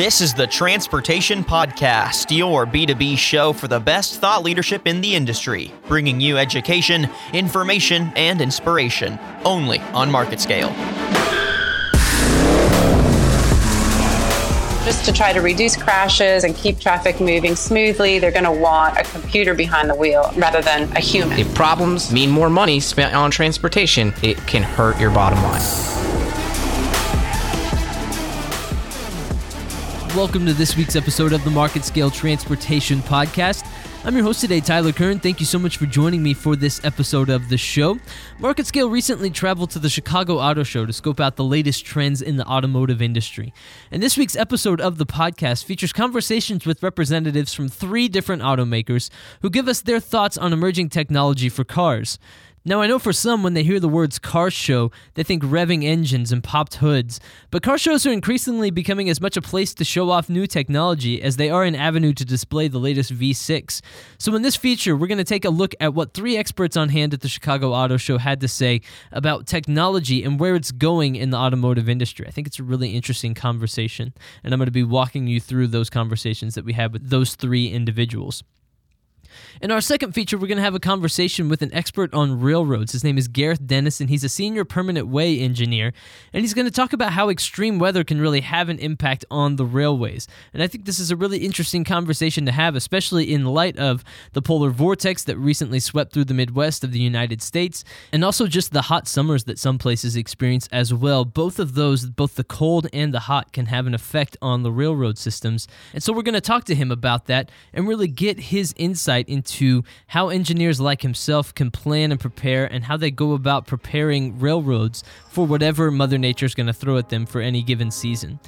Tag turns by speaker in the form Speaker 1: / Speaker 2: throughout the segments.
Speaker 1: This is the Transportation Podcast, your B2B show for the best thought leadership in the industry, bringing you education, information, and inspiration only on Market Scale.
Speaker 2: Just to try to reduce crashes and keep traffic moving smoothly, they're going to want a computer behind the wheel rather than a human.
Speaker 3: If problems mean more money spent on transportation, it can hurt your bottom line.
Speaker 4: Welcome to this week's episode of the Market Scale Transportation Podcast. I'm your host today, Tyler Kern. Thank you so much for joining me for this episode of the show. Market Scale recently traveled to the Chicago Auto Show to scope out the latest trends in the automotive industry. And this week's episode of the podcast features conversations with representatives from three different automakers who give us their thoughts on emerging technology for cars. Now, I know for some, when they hear the words car show, they think revving engines and popped hoods, but car shows are increasingly becoming as much a place to show off new technology as they are an avenue to display the latest V6. So, in this feature, we're going to take a look at what three experts on hand at the Chicago Auto Show had to say about technology and where it's going in the automotive industry. I think it's a really interesting conversation, and I'm going to be walking you through those conversations that we had with those three individuals. In our second feature, we're going to have a conversation with an expert on railroads. His name is Gareth Dennis, and he's a senior permanent way engineer. And he's going to talk about how extreme weather can really have an impact on the railways. And I think this is a really interesting conversation to have, especially in light of the polar vortex that recently swept through the Midwest of the United States, and also just the hot summers that some places experience as well. Both of those, both the cold and the hot, can have an effect on the railroad systems. And so we're going to talk to him about that and really get his insight into how engineers like himself can plan and prepare and how they go about preparing railroads for whatever Mother Nature is going to throw at them for any given season.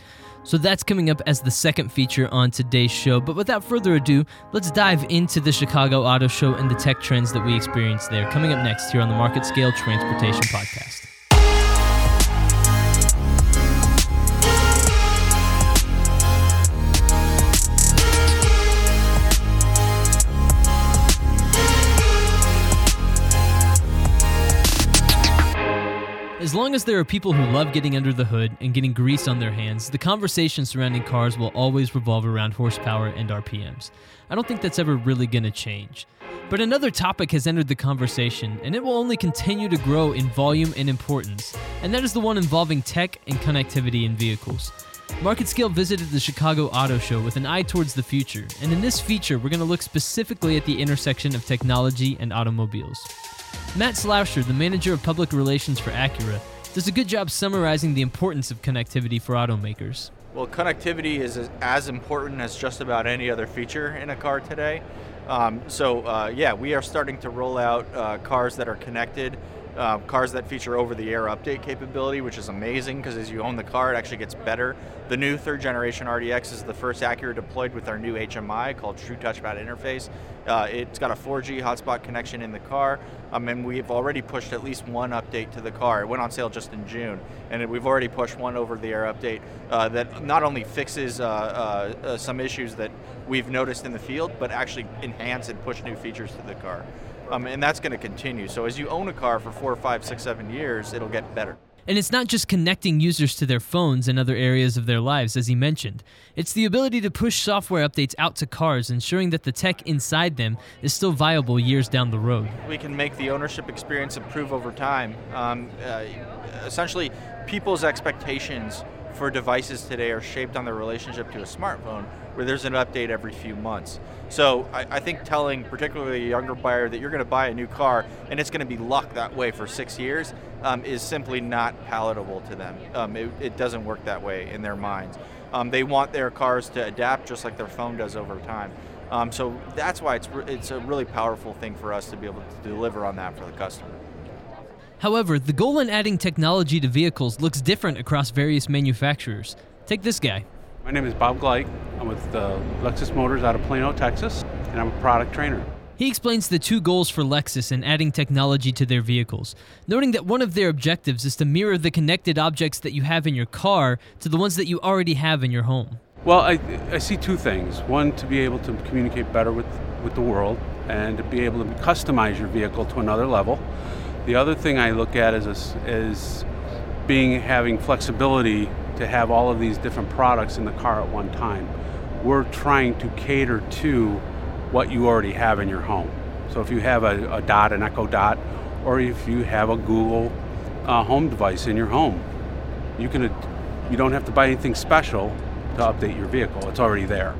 Speaker 4: So that's coming up as the second feature on today's show. But without further ado, let's dive into the Chicago Auto Show and the tech trends that we experienced there. Coming up next here on the Market Scale Transportation Podcast. As long as there are people who love getting under the hood and getting grease on their hands, the conversation surrounding cars will always revolve around horsepower and RPMs. I don't think that's ever really going to change. But another topic has entered the conversation, and it will only continue to grow in volume and importance, and that is the one involving tech and connectivity in vehicles. Market Scale visited the Chicago Auto Show with an eye towards the future, and in this feature, we're going to look specifically at the intersection of technology and automobiles. Matt Sloustcher, the manager of public relations for Acura, does a good job summarizing the importance of connectivity for automakers.
Speaker 5: Well, connectivity is as important as just about any other feature in a car today. Um, so, uh, yeah, we are starting to roll out uh, cars that are connected, uh, cars that feature over the air update capability, which is amazing because as you own the car, it actually gets better. The new third generation RDX is the first Acura deployed with our new HMI called True Touchpad Interface. Uh, it's got a 4G hotspot connection in the car, um, and we've already pushed at least one update to the car. It went on sale just in June, and we've already pushed one over the air update uh, that not only fixes uh, uh, uh, some issues that we've noticed in the field, but actually enhance and push new features to the car. Um, and that's going to continue. So as you own a car for four, five, six, seven years, it'll get better.
Speaker 4: And it's not just connecting users to their phones and other areas of their lives, as he mentioned. It's the ability to push software updates out to cars, ensuring that the tech inside them is still viable years down the road.
Speaker 5: We can make the ownership experience improve over time. Um, uh, essentially, people's expectations for devices today are shaped on their relationship to a smartphone, where there's an update every few months. So I, I think telling particularly a younger buyer that you're going to buy a new car and it's going to be locked that way for six years um, is simply not palatable to them. Um, it, it, doesn't work that way in their minds. Um, they want their cars to adapt just like their phone does over time. Um, so that's why it's, it's a really powerful thing for us to be able to deliver on that for the customer.
Speaker 4: However, the goal in adding technology to vehicles looks different across various manufacturers. Take this guy.
Speaker 6: My name is Bob Gleich. I'm with uh, Lexus Motors out of Plano, Texas, and I'm a product trainer.
Speaker 4: He explains the two goals for Lexus in adding technology to their vehicles, noting that one of their objectives is to mirror the connected objects that you have in your car to the ones that you already have in your home.
Speaker 6: Well, I, I see two things. One, to be able to communicate better with, with the world and to be able to customize your vehicle to another level. The other thing I look at is, is being having flexibility to have all of these different products in the car at one time. We're trying to cater to what you already have in your home. So if you have a, a Dot, an Echo Dot, or if you have a Google uh, home device in your home, you can you don't have to buy anything special to update your vehicle. It's already there.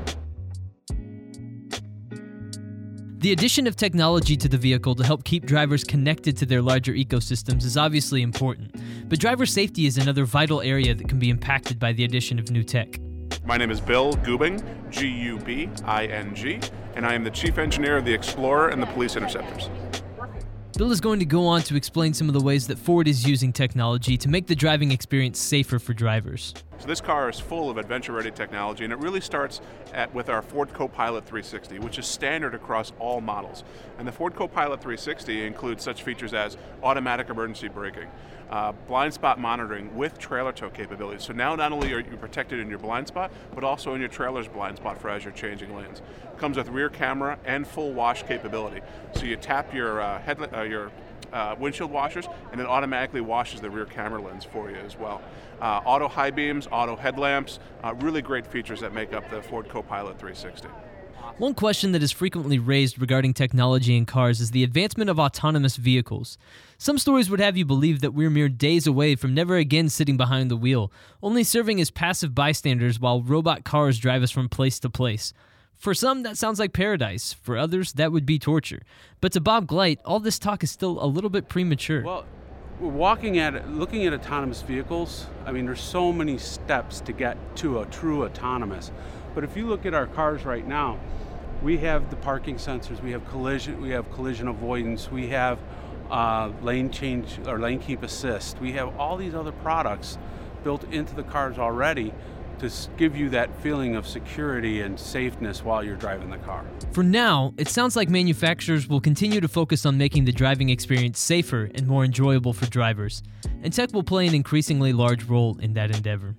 Speaker 4: The addition of technology to the vehicle to help keep drivers connected to their larger ecosystems is obviously important, but driver safety is another vital area that can be impacted by the addition of new tech.
Speaker 7: My name is Bill Gubing, G U B I N G, and I am the Chief Engineer of the Explorer and the Police Interceptors.
Speaker 4: Bill is going to go on to explain some of the ways that Ford is using technology to make the driving experience safer for drivers.
Speaker 7: So this car is full of adventure-ready technology, and it really starts at with our Ford Copilot 360, which is standard across all models. And the Ford Copilot 360 includes such features as automatic emergency braking, uh, blind spot monitoring with trailer tow capabilities. So now not only are you protected in your blind spot, but also in your trailer's blind spot for as you're changing lanes. Comes with rear camera and full wash capability. So you tap your uh, uh, your uh, windshield washers, and it automatically washes the rear camera lens for you as well. Uh, auto high beams, auto headlamps, uh, really great features that make up the Ford Copilot 360.
Speaker 4: One question that is frequently raised regarding technology in cars is the advancement of autonomous vehicles. Some stories would have you believe that we're mere days away from never again sitting behind the wheel, only serving as passive bystanders while robot cars drive us from place to place. For some, that sounds like paradise. For others, that would be torture. But to Bob Gleit, all this talk is still a little bit premature.
Speaker 6: Well, we're walking at looking at autonomous vehicles, I mean, there's so many steps to get to a true autonomous. But if you look at our cars right now, we have the parking sensors, we have collision, we have collision avoidance, we have uh, lane change or lane keep assist. We have all these other products built into the cars already to give you that feeling of security and safeness while you're driving the car.
Speaker 4: For now, it sounds like manufacturers will continue to focus on making the driving experience safer and more enjoyable for drivers, and tech will play an increasingly large role in that endeavor.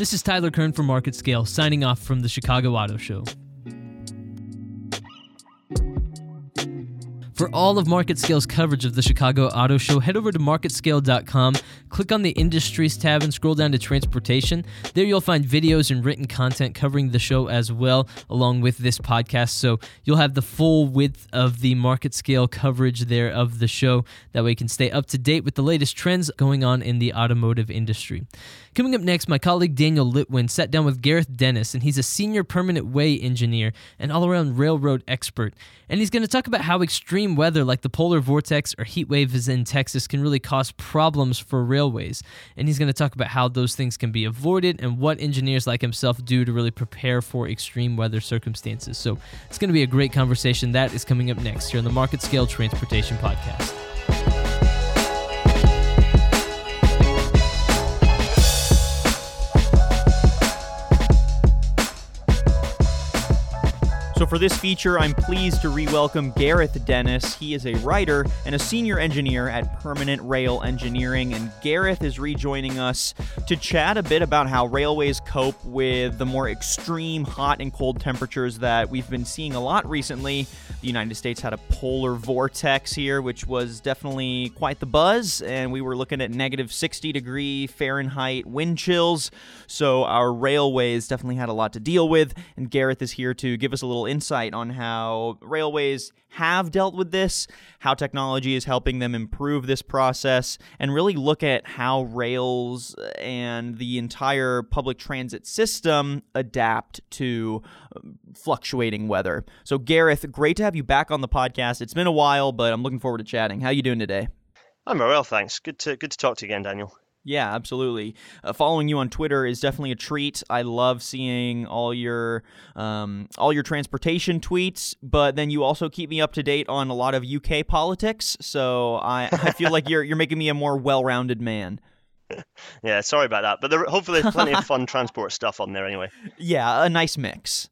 Speaker 4: This is Tyler Kern from Market Scale, signing off from the Chicago Auto Show. For all of MarketScale's coverage of the Chicago Auto Show, head over to marketscale.com, click on the Industries tab, and scroll down to Transportation. There you'll find videos and written content covering the show as well, along with this podcast. So you'll have the full width of the MarketScale coverage there of the show. That way you can stay up to date with the latest trends going on in the automotive industry. Coming up next, my colleague Daniel Litwin sat down with Gareth Dennis, and he's a senior permanent way engineer and all around railroad expert. And he's going to talk about how extreme weather like the polar vortex or heat waves in Texas can really cause problems for railways. And he's going to talk about how those things can be avoided and what engineers like himself do to really prepare for extreme weather circumstances. So it's going to be a great conversation. That is coming up next here on the Market Scale Transportation Podcast.
Speaker 1: So, for this feature, I'm pleased to re welcome Gareth Dennis. He is a writer and a senior engineer at Permanent Rail Engineering. And Gareth is rejoining us to chat a bit about how railways cope with the more extreme hot and cold temperatures that we've been seeing a lot recently. The United States had a polar vortex here, which was definitely quite the buzz. And we were looking at negative 60 degree Fahrenheit wind chills. So, our railways definitely had a lot to deal with. And Gareth is here to give us a little insight on how railways have dealt with this, how technology is helping them improve this process, and really look at how rails and the entire public transit system adapt to um, fluctuating weather. So Gareth, great to have you back on the podcast. It's been a while, but I'm looking forward to chatting. How you doing today?
Speaker 8: I'm well, thanks. Good to good to talk to you again, Daniel.
Speaker 1: Yeah, absolutely. Uh, following you on Twitter is definitely a treat. I love seeing all your um, all your transportation tweets, but then you also keep me up to date on a lot of UK politics. So I, I feel like you're you're making me a more well-rounded man.
Speaker 8: yeah, sorry about that, but there, hopefully there's plenty of fun transport stuff on there anyway.
Speaker 1: Yeah, a nice mix.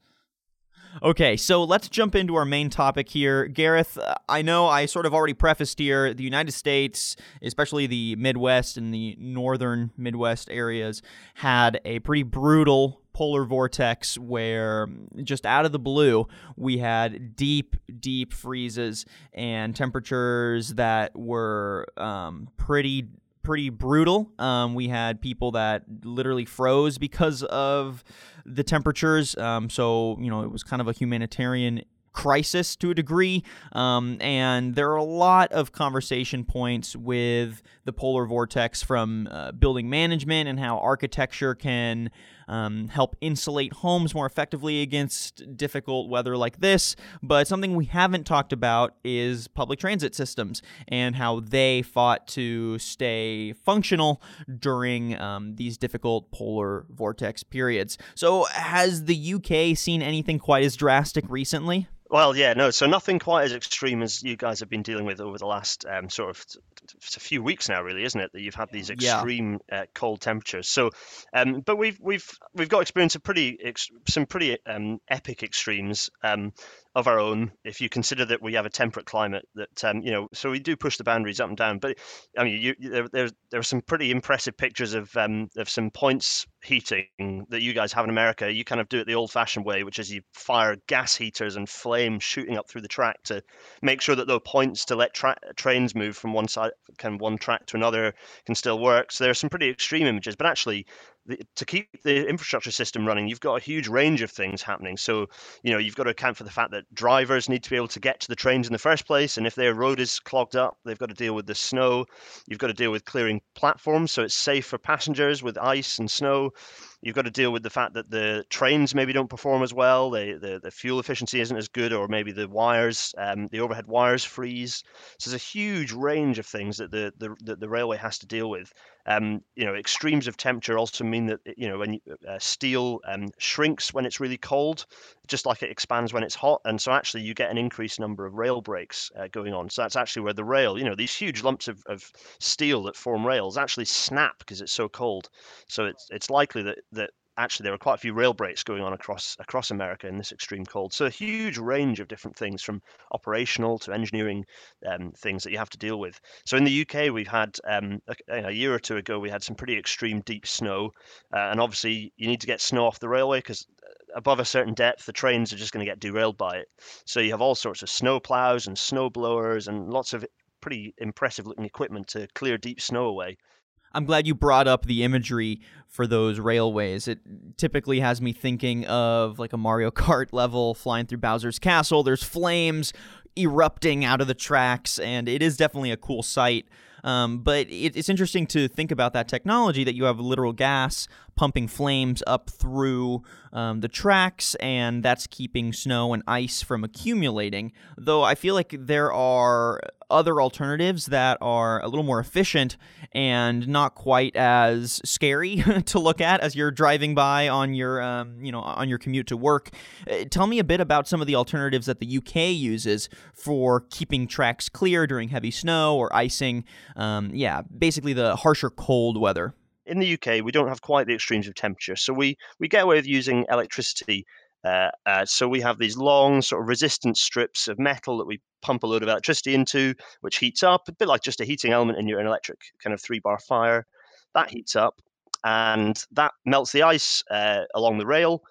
Speaker 1: Okay, so let's jump into our main topic here. Gareth, uh, I know I sort of already prefaced here the United States, especially the Midwest and the northern Midwest areas, had a pretty brutal polar vortex where just out of the blue we had deep deep freezes and temperatures that were um, pretty pretty brutal. Um, we had people that literally froze because of the temperatures. Um, so, you know, it was kind of a humanitarian crisis to a degree. Um, and there are a lot of conversation points with the polar vortex from uh, building management and how architecture can um, help insulate homes more effectively against difficult weather like this. But something we haven't talked about is public transit systems and how they fought to stay functional during um, these difficult polar vortex periods. So, has the UK seen anything quite as drastic recently?
Speaker 8: Well, yeah, no. So nothing quite as extreme as you guys have been dealing with over the last um, sort of it's a few weeks now, really, isn't it? That you've had these extreme yeah. uh, cold temperatures. So, um, but we've we've we've got experience of pretty ex- some pretty um, epic extremes. Of our own if you consider that we have a temperate climate that um, you know so we do push the boundaries up and down. But i mean you, you, there, there, are some pretty impressive pictures of um, of some points heating that you guys have in america. You kind of do it the old fashioned way which is you fire gas heaters and flame shooting up through the track to make sure that those points to let tra- trains move from one side of one track to another can still work. So there are some pretty extreme images. But actually to keep the infrastructure system running, you've got a huge range of things happening. So, you know, you've got to account for the fact that drivers need to be able to get to the trains in the first place. And if their road is clogged up, they've got to deal with the snow. You've got to deal with clearing platforms so it's safe for passengers with ice and snow. You've got to deal with the fact that the trains maybe don't perform as well. The, the fuel efficiency isn't as good, or maybe the wires, um, the overhead wires freeze. So there's a huge range of things that the, the, the, the railway has to deal with. Um, you know, extremes of temperature also mean that you know when uh, steel um, shrinks when it's really cold, just like it expands when it's hot, and so actually you get an increased number of rail breaks uh, going on. So that's actually where the rail, you know, these huge lumps of, of steel that form rails actually snap because it's so cold. So it's it's likely that that actually there are quite a few rail breaks going on across across America in this extreme cold. So a huge range of different things from operational to engineering um, things that you have to deal with. So in the UK, we've had um, a, a, year or two ago we had some pretty extreme deep snow, uh, and obviously you need to get snow off the railway because uh, above a certain depth the trains are just going to get derailed by it. So you have all sorts of snow plows and snow blowers and lots of pretty impressive looking equipment to clear deep snow away.
Speaker 1: I'm glad you brought up the imagery for those railways. It typically has me thinking of like a Mario Kart level flying through Bowser's Castle. There's flames erupting out of the tracks, and it is definitely a cool sight. Um, but it, it's interesting to think about that technology that you have literal gas pumping flames up through um, the tracks, and that's keeping snow and ice from accumulating. Though I feel like there are other alternatives that are a little more efficient and not quite as scary to look at as you're driving by on your um, you know on your commute to work. Uh, tell me a bit about some of the alternatives that the UK uses for keeping tracks clear during heavy snow or icing. Um, yeah, basically the harsher cold weather
Speaker 8: in the UK, we don't have quite the extremes of temperature, so we we get away with using electricity uh, uh, so we have these long sort of resistance strips of metal that we pump a load of electricity into, which heats up, a bit like just a heating element in your electric kind of three bar fire. That heats up and that melts the ice uh, along the rail.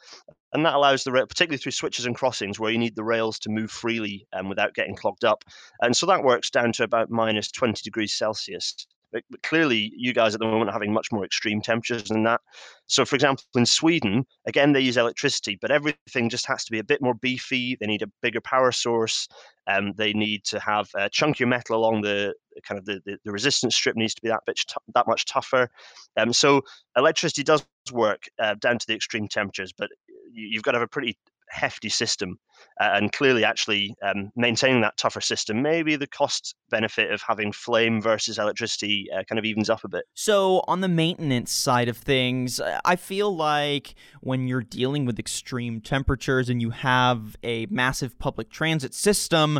Speaker 8: And that allows the rail, particularly through switches and crossings where you need the rails to move freely um, without getting clogged up. And so that works down to about minus 20 degrees Celsius. But, clearly, you guys at the moment are having much more extreme temperatures than that. So, for example, in Sweden, again, they use electricity, but everything just has to be a bit more beefy. They need a bigger power source. Um, they need to have uh, chunkier metal along the kind of the, the, the, resistance strip needs to be that bit t- that much tougher. Um, so electricity does work uh, down to the extreme temperatures, but you've got to have a pretty hefty system. Uh, and clearly, actually, um, maintaining that tougher system, maybe the cost benefit of having flame versus electricity uh, kind of evens up a bit.
Speaker 1: So, on the maintenance side of things, I feel like when you're dealing with extreme temperatures and you have a massive public transit system,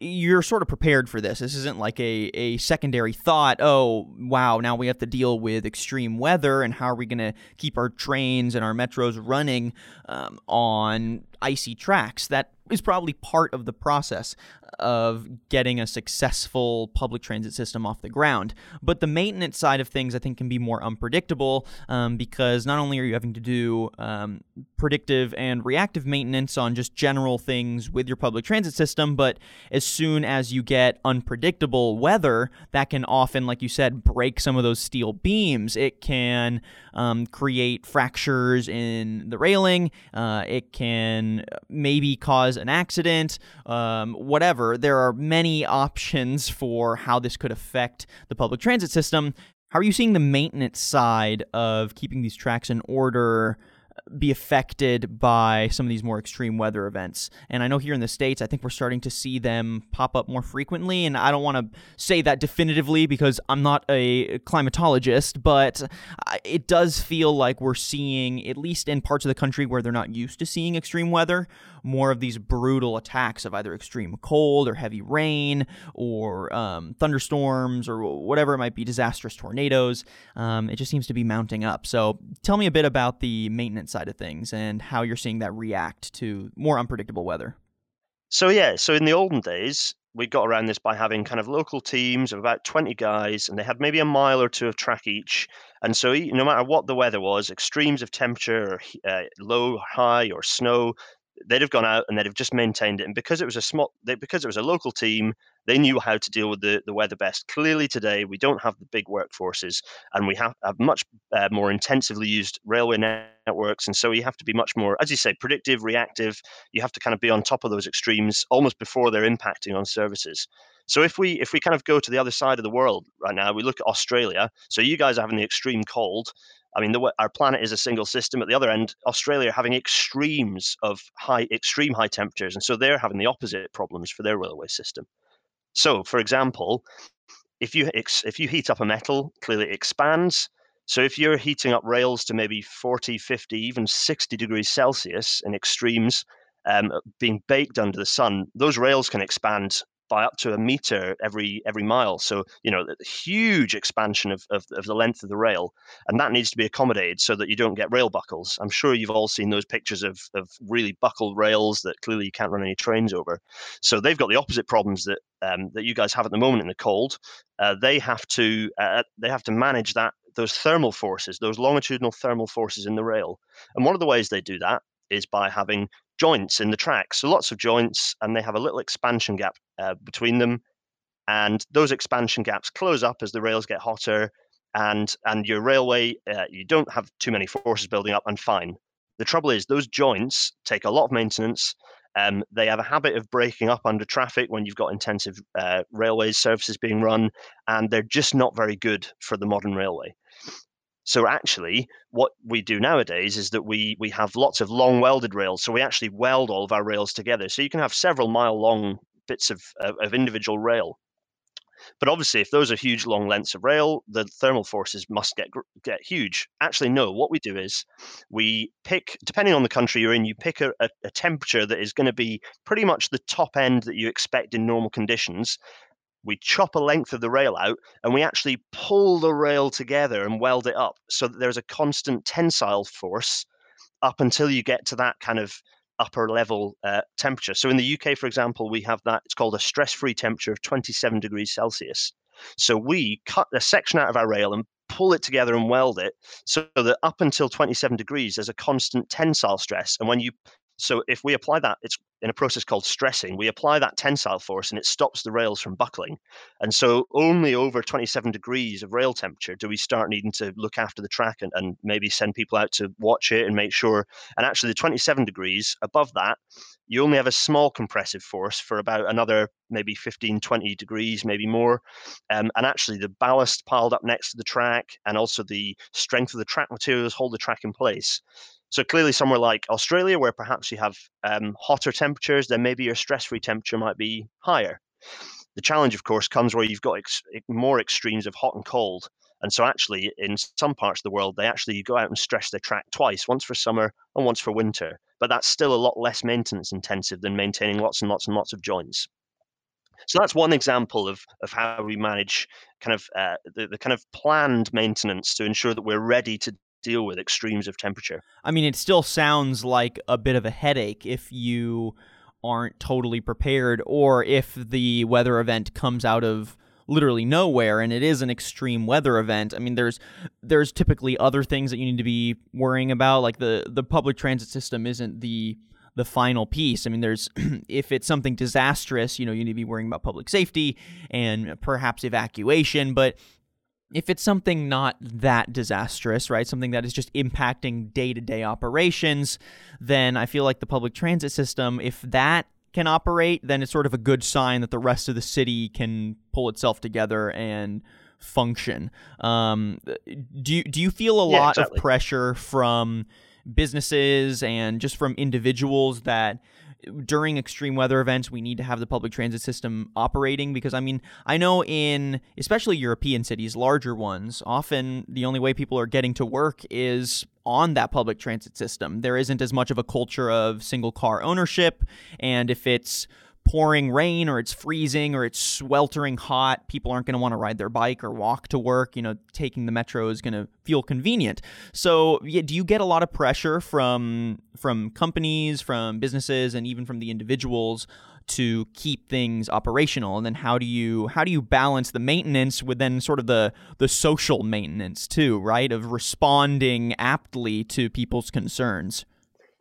Speaker 1: you're sort of prepared for this. This isn't like a, a secondary thought, oh, wow, now we have to deal with extreme weather and how are we going to keep our trains and our metros running um, on icy tracks. That is probably part of the process. Of getting a successful public transit system off the ground. But the maintenance side of things, I think, can be more unpredictable um, because not only are you having to do um, predictive and reactive maintenance on just general things with your public transit system, but as soon as you get unpredictable weather, that can often, like you said, break some of those steel beams. It can um, create fractures in the railing. Uh, it can maybe cause an accident, um, whatever. There are many options for how this could affect the public transit system. How are you seeing the maintenance side of keeping these tracks in order be affected by some of these more extreme weather events. And I know here in the States, I think we're starting to see them pop up more frequently. And I don't want to say that definitively because I'm not a climatologist, but it does feel like we're seeing, at least in parts of the country where they're not used to seeing extreme weather, more of these brutal attacks of either extreme cold or heavy rain or um, thunderstorms or whatever it might be, disastrous tornadoes. Um, it just seems to be mounting up. So tell me a bit about the maintenance side of things and how you're seeing that react to more unpredictable weather.
Speaker 8: So yeah, so in the olden days, we got around this by having kind of local teams of about 20 guys and they had maybe a mile or two of track each and so no matter what the weather was extremes of temperature or uh, low high or snow they'd have gone out and they'd have just maintained it. And because it was a small, they, because it was a local team, they knew how to deal with the, the weather best. Clearly, today we don't have the big workforces, and we have, have much uh, more intensively used railway networks. And so you have to be much more, as you say, predictive, reactive. You have to kind of be on top of those extremes almost before they're impacting on services. So if we if we kind of go to the other side of the world right now, we look at Australia. So you guys are having the extreme cold. I mean, the, our planet is a single system. At the other end, Australia are having extremes of high, extreme high temperatures, and so they're having the opposite problems for their railway system. So, for example, if you if you heat up a metal, clearly it expands. So if you're heating up rails to maybe 40, 50, even 60 degrees Celsius in extremes, um, being baked under the sun, those rails can expand by up to a meter every every mile. So you know, huge expansion of, of, of the length of the rail, and that needs to be accommodated so that you don't get rail buckles. I'm sure you've all seen those pictures of of really buckled rails that clearly you can't run any trains over. So they've got the opposite problems that um, that you guys have at the moment in the cold. Uh, they have to uh, they have to manage that those thermal forces, those longitudinal thermal forces in the rail. And one of the ways they do that is by having joints in the tracks. So lots of joints, and they have a little expansion gap uh, between them. And those expansion gaps close up as the rails get hotter, and and your railway uh, you don't have too many forces building up, and fine. The trouble is those joints take a lot of maintenance. Um, they have a habit of breaking up under traffic when you've got intensive uh, railways services being run, and they're just not very good for the modern railway. So actually, what we do nowadays is that we we have lots of long welded rails. So we actually weld all of our rails together. So you can have several mile long bits of, of, of individual rail. But obviously, if those are huge long lengths of rail, the thermal forces must get get huge. Actually, no. What we do is we pick, depending on the country you're in, you pick a, a, a temperature that is going to be pretty much the top end that you expect in normal conditions, we chop a length of the rail out and we actually pull the rail together and weld it up so that there's a constant tensile force up until you get to that kind of upper level uh, temperature. So in the UK, for example, we have that, it's called a stress free temperature of 27 degrees Celsius. So we cut a section out of our rail and pull it together and weld it so that up until 27 degrees, there's a constant tensile stress. And when you so if we apply that, it's in a process called stressing. We apply that tensile force and it stops the rails from buckling. And so only over 27 degrees of rail temperature do we start needing to look after the track and, and maybe send people out to watch it and make sure. And actually, the 27 degrees above that, you only have a small compressive force for about another maybe 15, 20 degrees, maybe more. Um, and actually, the ballast piled up next to the track and also the strength of the track materials hold the track in place. So clearly, somewhere like Australia, where perhaps you have um, hotter temperatures, then maybe your stress-free temperature might be higher. The challenge, of course, comes where you've got ex- more extremes of hot and cold. And so, actually, in some parts of the world, they actually go out and stretch their track twice, once for summer and once for winter. But that's still a lot less maintenance intensive than maintaining lots and lots and lots of joints. So that's one example of, of how we manage kind of uh, the, the kind of planned maintenance to ensure that we're ready to deal with extremes of temperature.
Speaker 1: I mean, it still sounds like a bit of a headache if you aren't totally prepared, or if the weather event comes out of literally nowhere and it is an extreme weather event i mean there's there's typically other things that you need to be worrying about like the the public transit system isn't the the final piece. I mean, there's if it's something disastrous, you know, you need to be worrying about public safety and perhaps evacuation, but if it's something not that disastrous, right, something that is just impacting day to day operations, then I feel like the public transit system, if that can operate, then it's sort of a good sign that the rest of the city can pull itself together and function. Um, do you, do you feel a
Speaker 8: yeah,
Speaker 1: lot
Speaker 8: exactly.
Speaker 1: of pressure from businesses and just from individuals that during extreme weather events we need to have the public transit system operating because i mean i know in especially european cities larger ones often the only way people are getting to work is on that public transit system. There isn't as much of a culture of single car ownership and if it's pouring rain or it's freezing or it's sweltering hot, people aren't going to want to ride their bike or walk to work. You know, taking the metro is going to feel convenient. So, yeah, do you get a lot of pressure from from companies, from businesses, and even from the individuals to keep things operational? And then how do you how do you balance the maintenance with then sort of the the social maintenance too, right? Of responding aptly to people's concerns.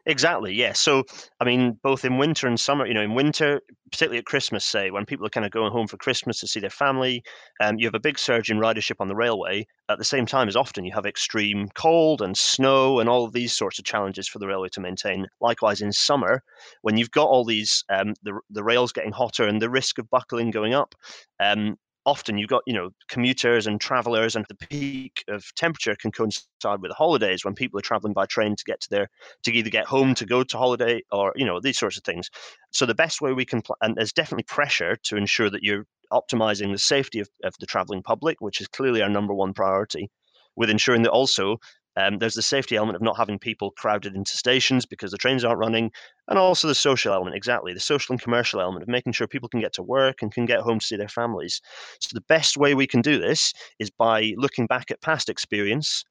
Speaker 8: Exactly. Yeah. So, I mean, both in winter and summer, you know, in winter, particularly at Christmas, say, when people are kind of going home for Christmas to see their family, um, you have a big surge in ridership on the railway. At the same time, as often you have extreme cold and snow and all of these sorts of challenges for the railway to maintain. Likewise, in summer, when you've got all these, um, the, the rails getting hotter and the risk of buckling going up, um, often you've got you know commuters and travelers and the peak of temperature can coincide with the holidays when people are traveling by train to get to their to either get home to go to holiday or you know these sorts of things. So the best way we can pl- and there's definitely pressure to ensure that you're optimizing the safety of, of the traveling public which is clearly our number one priority with ensuring that also um, there's the safety element of not having people crowded into stations because the trains aren't running, and also the social element, exactly the social and commercial element of making sure people can get to work and can get home to see their families. So the best way we can do this is by looking back at past experience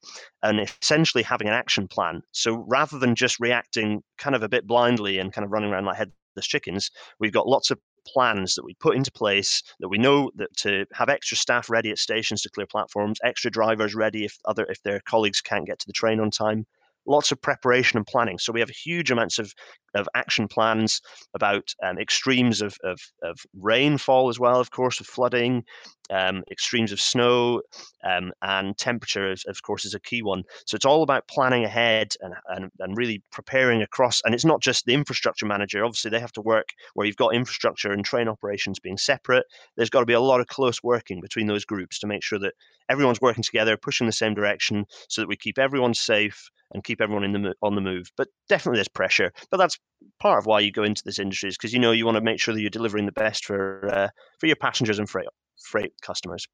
Speaker 8: and essentially having an action plan. So rather than just reacting kind of a bit blindly and kind of running around like headless chickens, we've got lots of plans that we put into place that we know that to have extra staff ready at stations to clear platforms, extra drivers ready if other if their colleagues can't get to the train on time, lots of preparation and planning. So we have huge amounts of, of action plans about um, extremes of, of, of, rainfall as well, of course, of flooding, um, extremes of snow, um, and temperature, of course, is a key one. So it's all about planning ahead and, and, and really preparing across. And it's not just the infrastructure manager. Obviously, they have to work where you've got infrastructure and train operations being separate. There's got to be a lot of close working between those groups to make sure that everyone's working together, pushing the same direction, so that we keep everyone safe and keep everyone in the on the move. But definitely there's pressure. But that's part of why you go into this industry is because you know you want to make sure that you're delivering the best for uh, for your passengers and freight freight customers.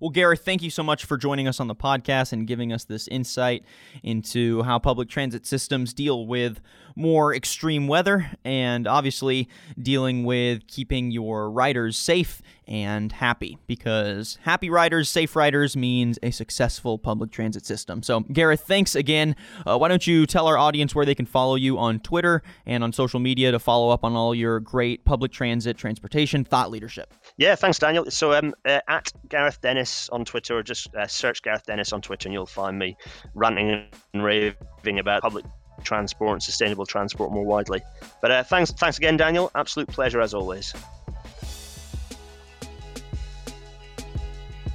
Speaker 1: Well, Gareth, thank you so much for joining us on the podcast and giving us this insight into how public transit systems deal with more extreme weather and obviously dealing with keeping your riders safe and happy because happy riders, safe riders means a successful public transit system. So, Gareth, thanks again. Uh, why don't you tell our audience where they can follow you on Twitter and on social media to follow up on all your great public transit transportation thought leadership?
Speaker 8: Yeah, thanks, Daniel. So, um, uh, at Gareth Dennis on Twitter, or just uh, search Gareth Dennis on Twitter, and you'll find me ranting and raving about public transport and sustainable transport more widely. But uh, thanks, thanks again, Daniel. Absolute pleasure as always.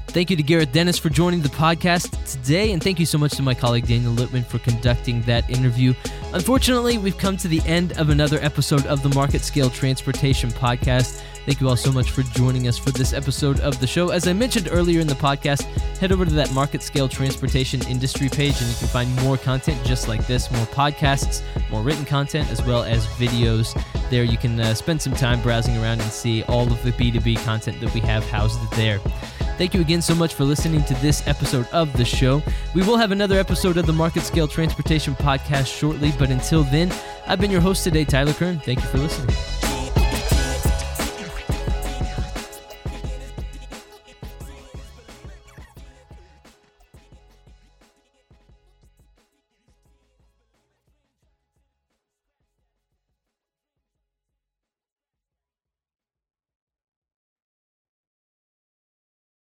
Speaker 4: Thank you to Gareth Dennis for joining the podcast today, and thank you so much to my colleague Daniel Litwin for conducting that interview. Unfortunately, we've come to the end of another episode of the Market Scale Transportation Podcast. Thank you all so much for joining us for this episode of the show. As I mentioned earlier in the podcast, head over to that Market Scale Transportation Industry page and you can find more content just like this, more podcasts, more written content, as well as videos. There you can uh, spend some time browsing around and see all of the B2B content that we have housed there. Thank you again so much for listening to this episode of the show. We will have another episode of the Market Scale Transportation Podcast shortly, but until then, I've been your host today, Tyler Kern. Thank you for listening.